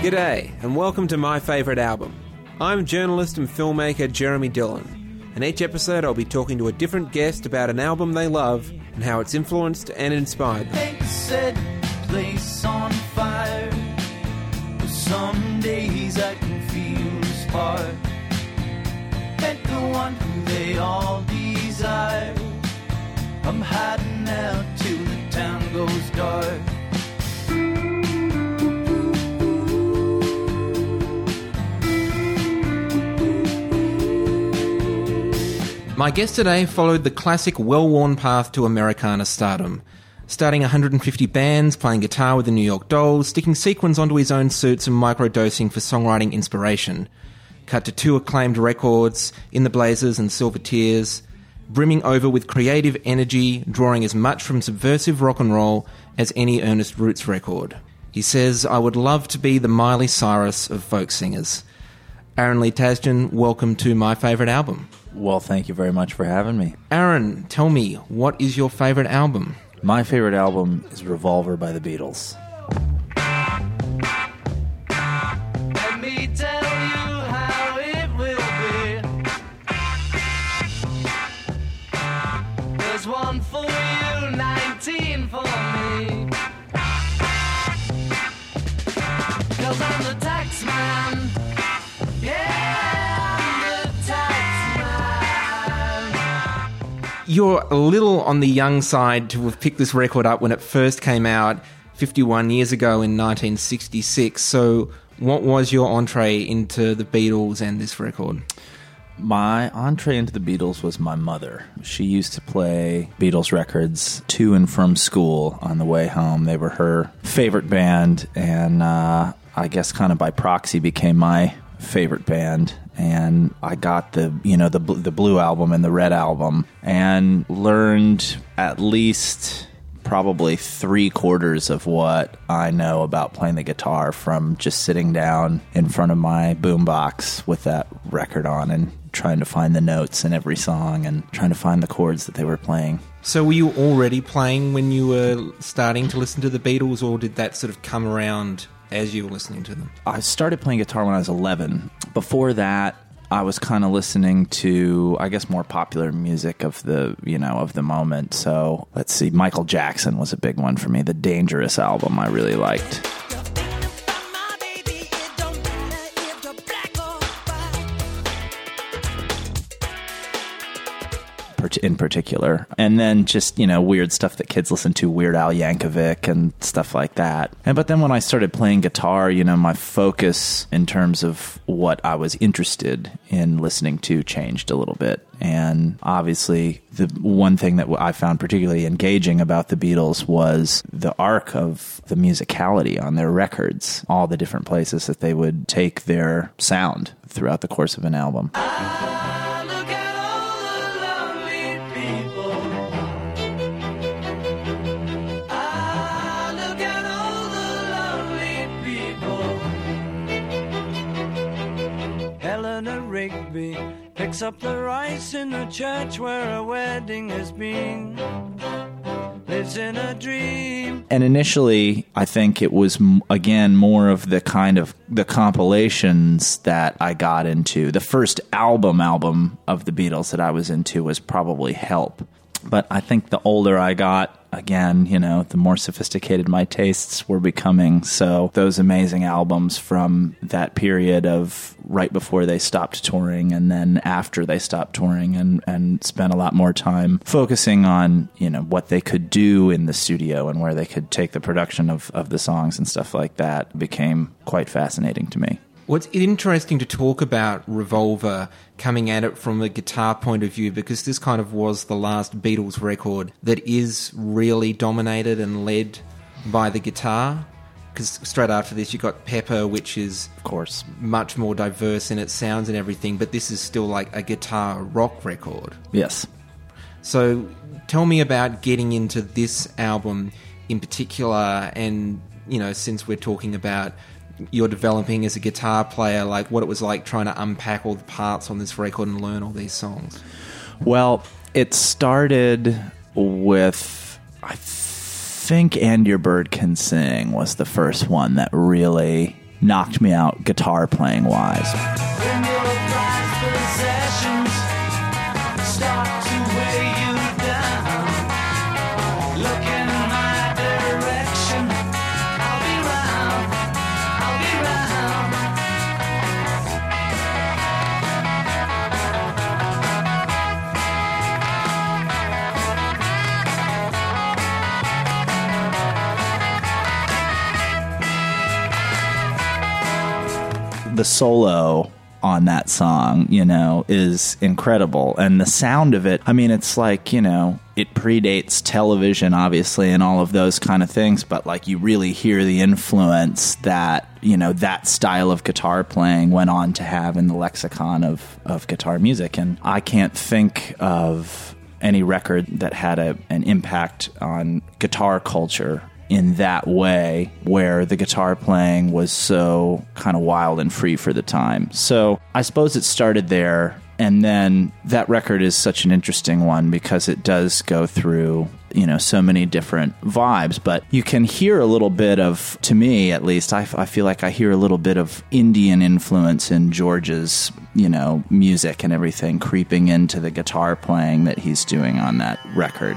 G'day, and welcome to my favourite album. I'm journalist and filmmaker Jeremy Dylan, and each episode I'll be talking to a different guest about an album they love and how it's influenced and inspired them. They set place on fire. Some days I can feel the spark. Met the one who they all desire. I'm hiding out till the town goes dark. My guest today followed the classic well worn path to Americana stardom. Starting 150 bands, playing guitar with the New York Dolls, sticking sequins onto his own suits and microdosing for songwriting inspiration. Cut to two acclaimed records, In the Blazes and Silver Tears, brimming over with creative energy, drawing as much from subversive rock and roll as any earnest Roots record. He says, I would love to be the Miley Cyrus of folk singers. Aaron Lee Tasjan, welcome to my favourite album. Well, thank you very much for having me. Aaron, tell me, what is your favourite album? My favorite album is Revolver by the Beatles. Let me You're a little on the young side to have picked this record up when it first came out 51 years ago in 1966. So, what was your entree into the Beatles and this record? My entree into the Beatles was my mother. She used to play Beatles records to and from school on the way home. They were her favorite band, and uh, I guess kind of by proxy became my favorite band. And I got the you know the the blue album and the red album, and learned at least probably three quarters of what I know about playing the guitar from just sitting down in front of my boombox with that record on and trying to find the notes in every song and trying to find the chords that they were playing. So, were you already playing when you were starting to listen to the Beatles, or did that sort of come around as you were listening to them? I started playing guitar when I was 11. Before that, I was kind of listening to, I guess, more popular music of the, you know, of the moment. So let's see, Michael Jackson was a big one for me. The Dangerous album I really liked. In particular. And then just, you know, weird stuff that kids listen to, Weird Al Yankovic and stuff like that. And but then when I started playing guitar, you know, my focus in terms of what I was interested in listening to changed a little bit. And obviously, the one thing that I found particularly engaging about the Beatles was the arc of the musicality on their records, all the different places that they would take their sound throughout the course of an album. Rigby picks up the rice in the church where a wedding has been. Lives in a dream. and initially i think it was again more of the kind of the compilations that i got into the first album album of the beatles that i was into was probably help but i think the older i got again you know the more sophisticated my tastes were becoming. So those amazing albums from that period of right before they stopped touring and then after they stopped touring and and spent a lot more time focusing on you know what they could do in the studio and where they could take the production of of the songs and stuff like that became quite fascinating to me Well, it's interesting to talk about Revolver coming at it from a guitar point of view because this kind of was the last Beatles record that is really dominated and led by the guitar. Because straight after this, you got Pepper, which is of course much more diverse in its sounds and everything, but this is still like a guitar rock record. yes So tell me about getting into this album in particular, and you know, since we're talking about you're developing as a guitar player, like what it was like trying to unpack all the parts on this record and learn all these songs. Well, it started with I think And Your Bird Can Sing was the first one that really knocked me out guitar playing wise. The solo on that song, you know, is incredible. And the sound of it, I mean, it's like, you know, it predates television, obviously, and all of those kind of things, but like you really hear the influence that, you know, that style of guitar playing went on to have in the lexicon of, of guitar music. And I can't think of any record that had a, an impact on guitar culture in that way where the guitar playing was so kind of wild and free for the time. So I suppose it started there. And then that record is such an interesting one because it does go through, you know, so many different vibes. But you can hear a little bit of, to me at least, I, I feel like I hear a little bit of Indian influence in George's, you know, music and everything creeping into the guitar playing that he's doing on that record.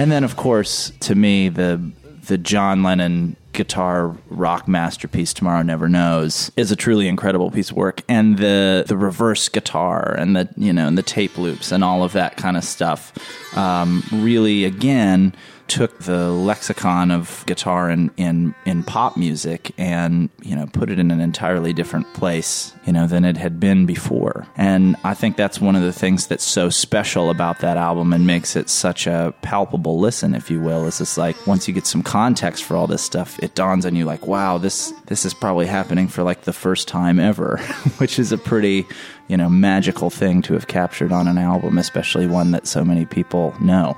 And then, of course, to me, the the John Lennon guitar rock masterpiece "Tomorrow Never Knows" is a truly incredible piece of work, and the the reverse guitar and the you know and the tape loops and all of that kind of stuff um, really again took the lexicon of guitar in, in in pop music and you know put it in an entirely different place you know than it had been before. And i think that's one of the things that's so special about that album and makes it such a palpable listen if you will is it's like once you get some context for all this stuff it dawns on you like wow this this is probably happening for like the first time ever which is a pretty you know magical thing to have captured on an album especially one that so many people know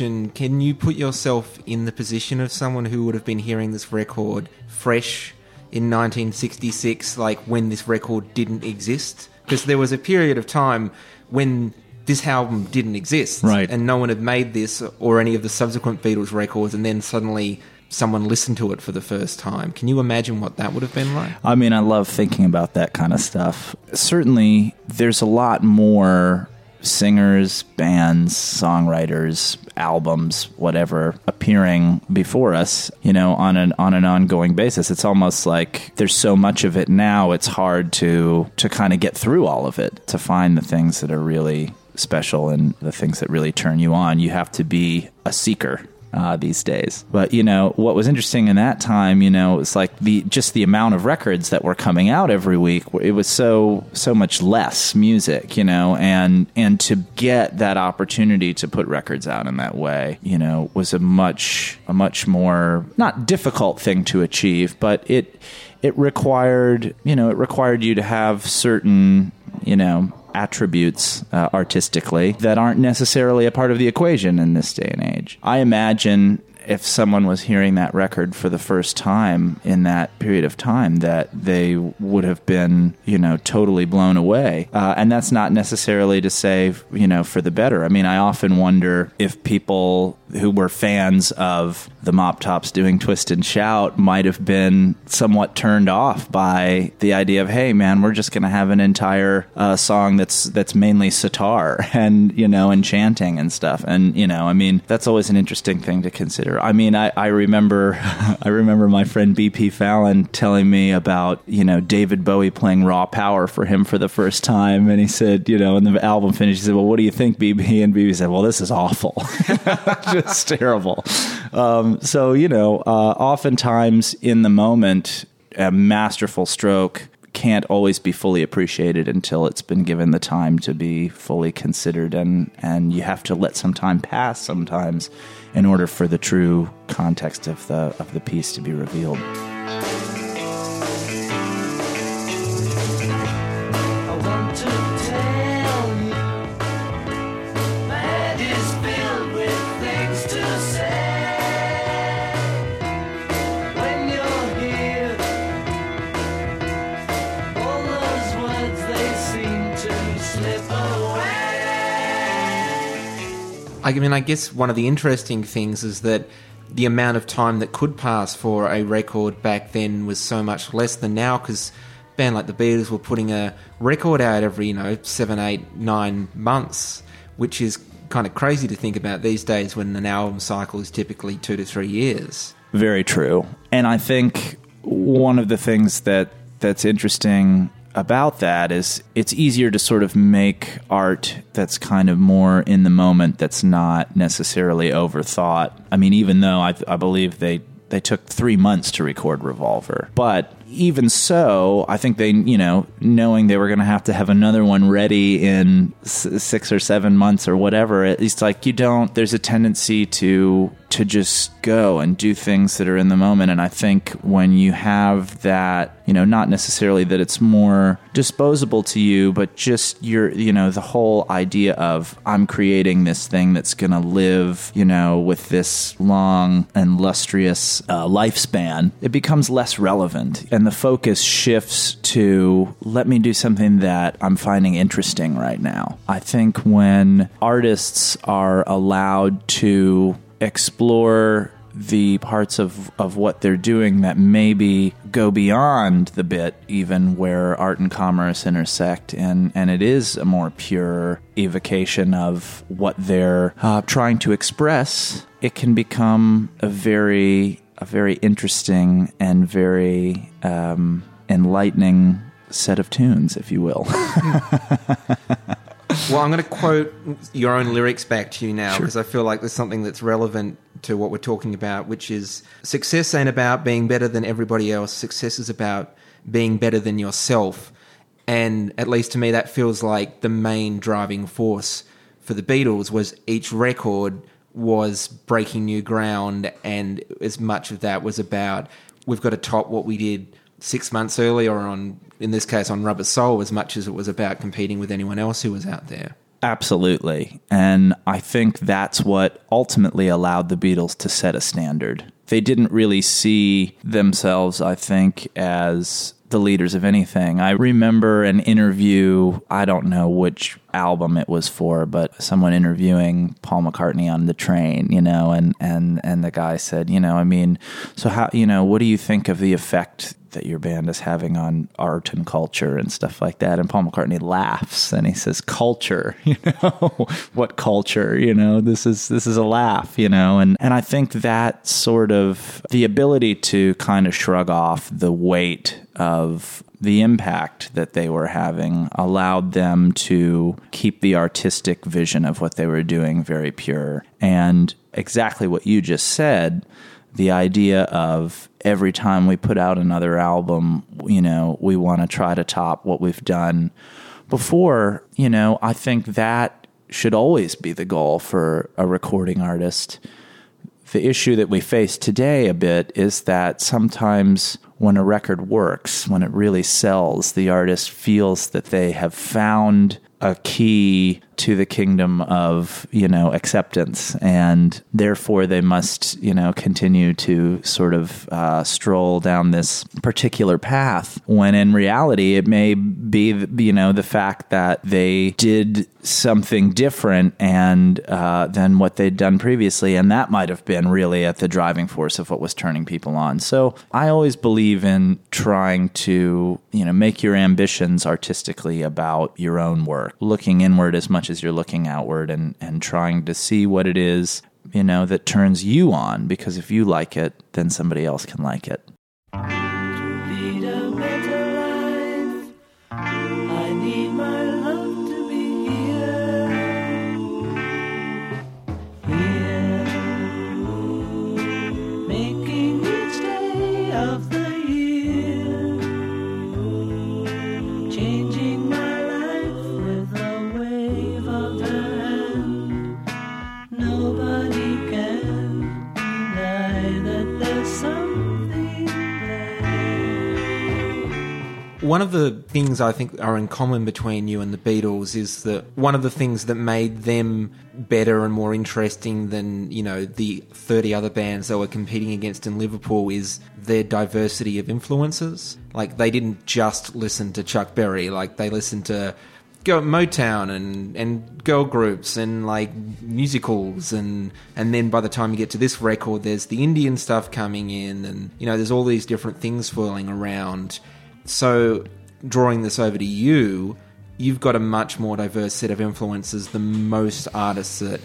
imagine, can you put yourself in the position of someone who would have been hearing this record fresh in 1966, like when this record didn't exist? Because there was a period of time when this album didn't exist. Right. And no one had made this or any of the subsequent Beatles records, and then suddenly someone listened to it for the first time. Can you imagine what that would have been like? I mean, I love thinking about that kind of stuff. Certainly, there's a lot more singers, bands, songwriters, albums, whatever, appearing before us, you know, on an on an ongoing basis. It's almost like there's so much of it now, it's hard to to kind of get through all of it, to find the things that are really special and the things that really turn you on. You have to be a seeker uh, these days. But you know what was interesting in that time, you know, it's like the just the amount of records that were coming out every week. It was so so much less music, you know, and and to get that opportunity to put records out in that way, you know, was a much a much more not difficult thing to achieve, but it it required you know it required you to have certain you know attributes uh, artistically that aren't necessarily a part of the equation in this day and age. I imagine if someone was hearing that record for the first time in that period of time, that they would have been, you know, totally blown away. Uh, and that's not necessarily to say, you know, for the better. I mean, I often wonder if people who were fans of the Mop Tops doing Twist and Shout might have been somewhat turned off by the idea of, hey, man, we're just going to have an entire uh, song that's that's mainly sitar and you know and chanting and stuff. And you know, I mean, that's always an interesting thing to consider. I mean, I, I remember I remember my friend BP Fallon telling me about you know David Bowie playing Raw Power for him for the first time, and he said, you know, when the album finished, he said, well, what do you think, BP? And BP said, well, this is awful, just terrible. Um, so you know, uh, oftentimes in the moment, a masterful stroke can't always be fully appreciated until it's been given the time to be fully considered and and you have to let some time pass sometimes in order for the true context of the of the piece to be revealed. I mean, I guess one of the interesting things is that the amount of time that could pass for a record back then was so much less than now because band like the Beatles were putting a record out every, you know, seven, eight, nine months, which is kind of crazy to think about these days when an album cycle is typically two to three years. Very true. And I think one of the things that that's interesting about that is it's easier to sort of make art that's kind of more in the moment that's not necessarily overthought. I mean even though I, I believe they they took 3 months to record Revolver. But even so, I think they, you know, knowing they were going to have to have another one ready in s- 6 or 7 months or whatever, it's like you don't there's a tendency to to just go and do things that are in the moment. And I think when you have that, you know, not necessarily that it's more disposable to you, but just your, you know, the whole idea of I'm creating this thing that's going to live, you know, with this long and lustrous uh, lifespan, it becomes less relevant. And the focus shifts to let me do something that I'm finding interesting right now. I think when artists are allowed to explore the parts of, of what they're doing that maybe go beyond the bit even where art and commerce intersect. And, and it is a more pure evocation of what they're uh, trying to express. It can become a very a very interesting and very um, enlightening set of tunes if you will Well, I'm going to quote your own lyrics back to you now because I feel like there's something that's relevant to what we're talking about, which is success ain't about being better than everybody else. Success is about being better than yourself. And at least to me, that feels like the main driving force for the Beatles was each record was breaking new ground, and as much of that was about we've got to top what we did six months earlier on, in this case, on Rubber Soul, as much as it was about competing with anyone else who was out there. Absolutely. And I think that's what ultimately allowed the Beatles to set a standard. They didn't really see themselves, I think, as the leaders of anything. I remember an interview, I don't know which album it was for, but someone interviewing Paul McCartney on the train, you know, and and and the guy said, you know, I mean, so how, you know, what do you think of the effect that your band is having on art and culture and stuff like that. And Paul McCartney laughs and he says, "Culture, you know, what culture? You know, this is this is a laugh, you know." And and I think that sort of the ability to kind of shrug off the weight of the impact that they were having allowed them to keep the artistic vision of what they were doing very pure. And exactly what you just said, the idea of every time we put out another album, you know, we want to try to top what we've done before, you know, I think that should always be the goal for a recording artist. The issue that we face today a bit is that sometimes when a record works, when it really sells, the artist feels that they have found a key to the kingdom of you know acceptance. And therefore they must you know continue to sort of uh, stroll down this particular path when in reality it may be you know the fact that they did something different and uh, than what they'd done previously. And that might have been really at the driving force of what was turning people on. So i always believe in trying to you know make your ambitions artistically about your own work looking inward as much as you're looking outward and, and trying to see what it is, you know, that turns you on. Because if you like it, then somebody else can like it. One of the things I think are in common between you and the Beatles is that one of the things that made them better and more interesting than, you know, the 30 other bands they were competing against in Liverpool is their diversity of influences. Like, they didn't just listen to Chuck Berry, like, they listened to Motown and and girl groups and like musicals. And and then by the time you get to this record there's the Indian stuff coming in and you know there's all these different things swirling around so drawing this over to you you've got a much more diverse set of influences than most artists that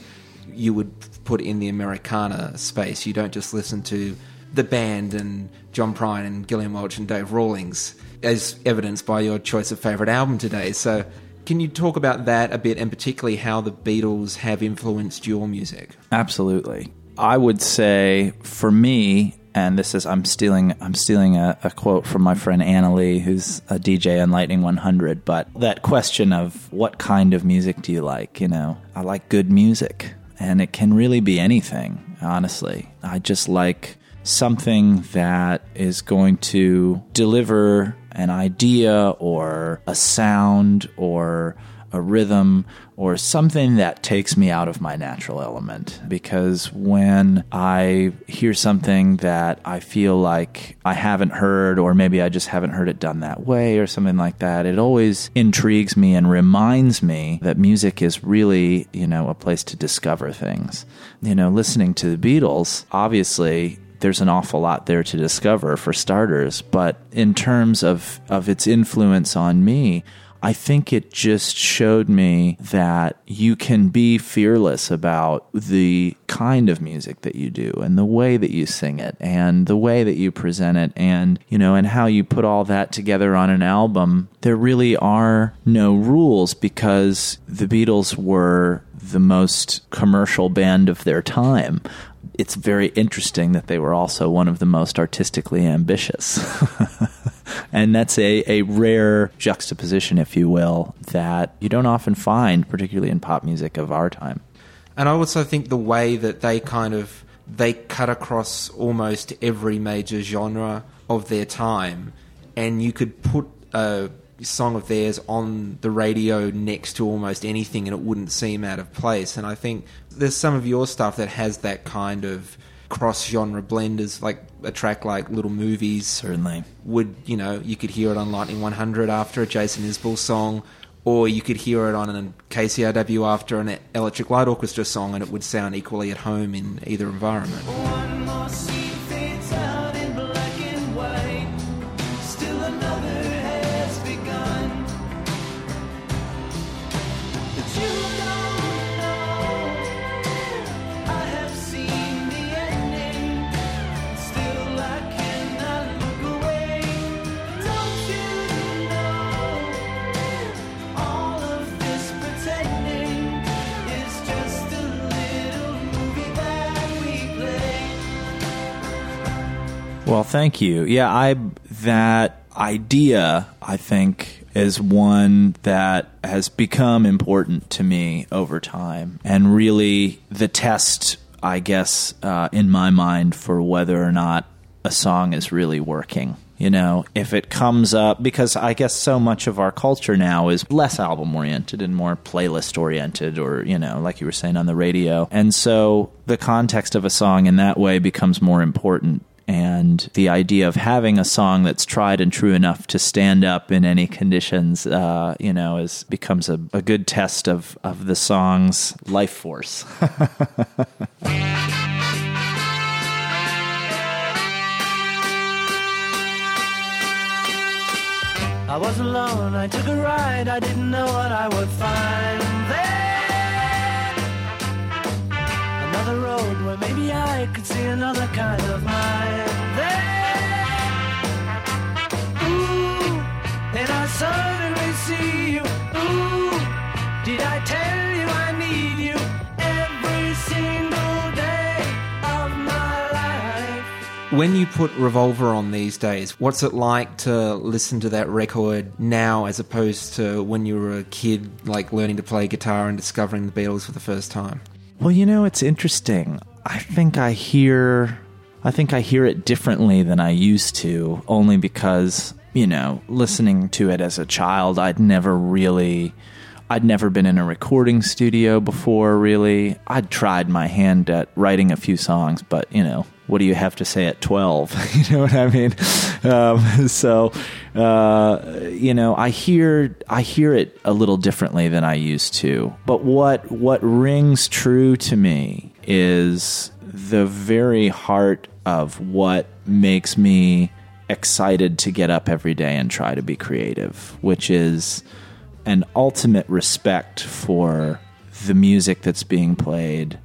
you would put in the Americana space you don't just listen to the band and John Prine and Gillian Welch and Dave Rawlings as evidenced by your choice of favorite album today so can you talk about that a bit, and particularly how the Beatles have influenced your music? Absolutely. I would say for me, and this is I'm stealing I'm stealing a, a quote from my friend Anna Lee, who's a DJ on Lightning 100. But that question of what kind of music do you like? You know, I like good music, and it can really be anything. Honestly, I just like something that is going to deliver an idea or a sound or a rhythm or something that takes me out of my natural element. Because when I hear something that I feel like I haven't heard, or maybe I just haven't heard it done that way, or something like that, it always intrigues me and reminds me that music is really, you know, a place to discover things. You know, listening to the Beatles, obviously, there's an awful lot there to discover for starters. But in terms of, of its influence on me, I think it just showed me that you can be fearless about the kind of music that you do and the way that you sing it and the way that you present it and you know and how you put all that together on an album there really are no rules because the Beatles were the most commercial band of their time it's very interesting that they were also one of the most artistically ambitious. and that's a, a rare juxtaposition, if you will, that you don't often find, particularly in pop music of our time. And I also think the way that they kind of they cut across almost every major genre of their time, and you could put a song of theirs on the radio next to almost anything, and it wouldn't seem out of place. And I think there's some of your stuff that has that kind of cross genre blend as like a track like Little Movies Certainly. would you know you could hear it on Lightning 100 after a Jason Isbell song or you could hear it on a KCRW after an Electric Light Orchestra song and it would sound equally at home in either environment. Well, thank you. Yeah, I that idea I think is one that has become important to me over time, and really the test, I guess, uh, in my mind for whether or not a song is really working. You know, if it comes up, because I guess so much of our culture now is less album oriented and more playlist oriented, or, you know, like you were saying on the radio. And so the context of a song in that way becomes more important and the idea of having a song that's tried and true enough to stand up in any conditions, uh, you know, is becomes a, a good test of of the song's life force. I was alone, I took a ride, I didn't know what I would find there. Another road where maybe I could see another kind of mind. Ooh, then I suddenly see you. Ooh, did I tell you I need you every single day of my life? When you put Revolver on these days, what's it like to listen to that record now as opposed to when you were a kid, like learning to play guitar and discovering the Beatles for the first time? Well, you know, it's interesting. I think I hear I think I hear it differently than I used to, only because, you know, listening to it as a child, I'd never really I'd never been in a recording studio before, really. I'd tried my hand at writing a few songs, but, you know, what do you have to say at 12? you know what I mean? Um, so, uh, you know, I hear, I hear it a little differently than I used to. But what, what rings true to me is the very heart of what makes me excited to get up every day and try to be creative, which is an ultimate respect for the music that's being played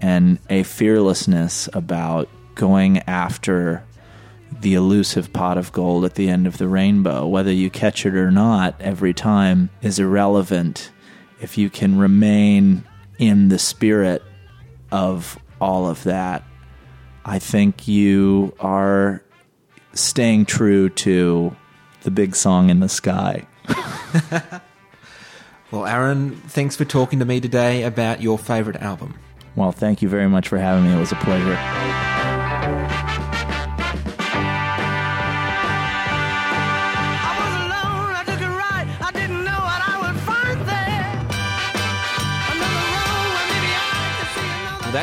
and a fearlessness about going after the elusive pot of gold at the end of the rainbow. Whether you catch it or not every time is irrelevant if you can remain in the spirit of all of that. I think you are staying true to the big song in the sky. Well, Aaron, thanks for talking to me today about your favorite album. Well, thank you very much for having me. It was a pleasure.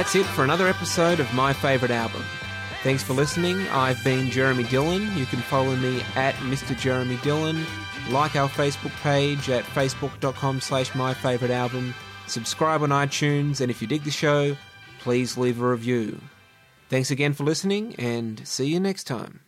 That's it for another episode of My Favorite Album. Thanks for listening. I've been Jeremy Dylan. You can follow me at Mr. Jeremy Dylan. Like our Facebook page at facebook.com slash my favorite album. Subscribe on iTunes, and if you dig the show, please leave a review. Thanks again for listening, and see you next time.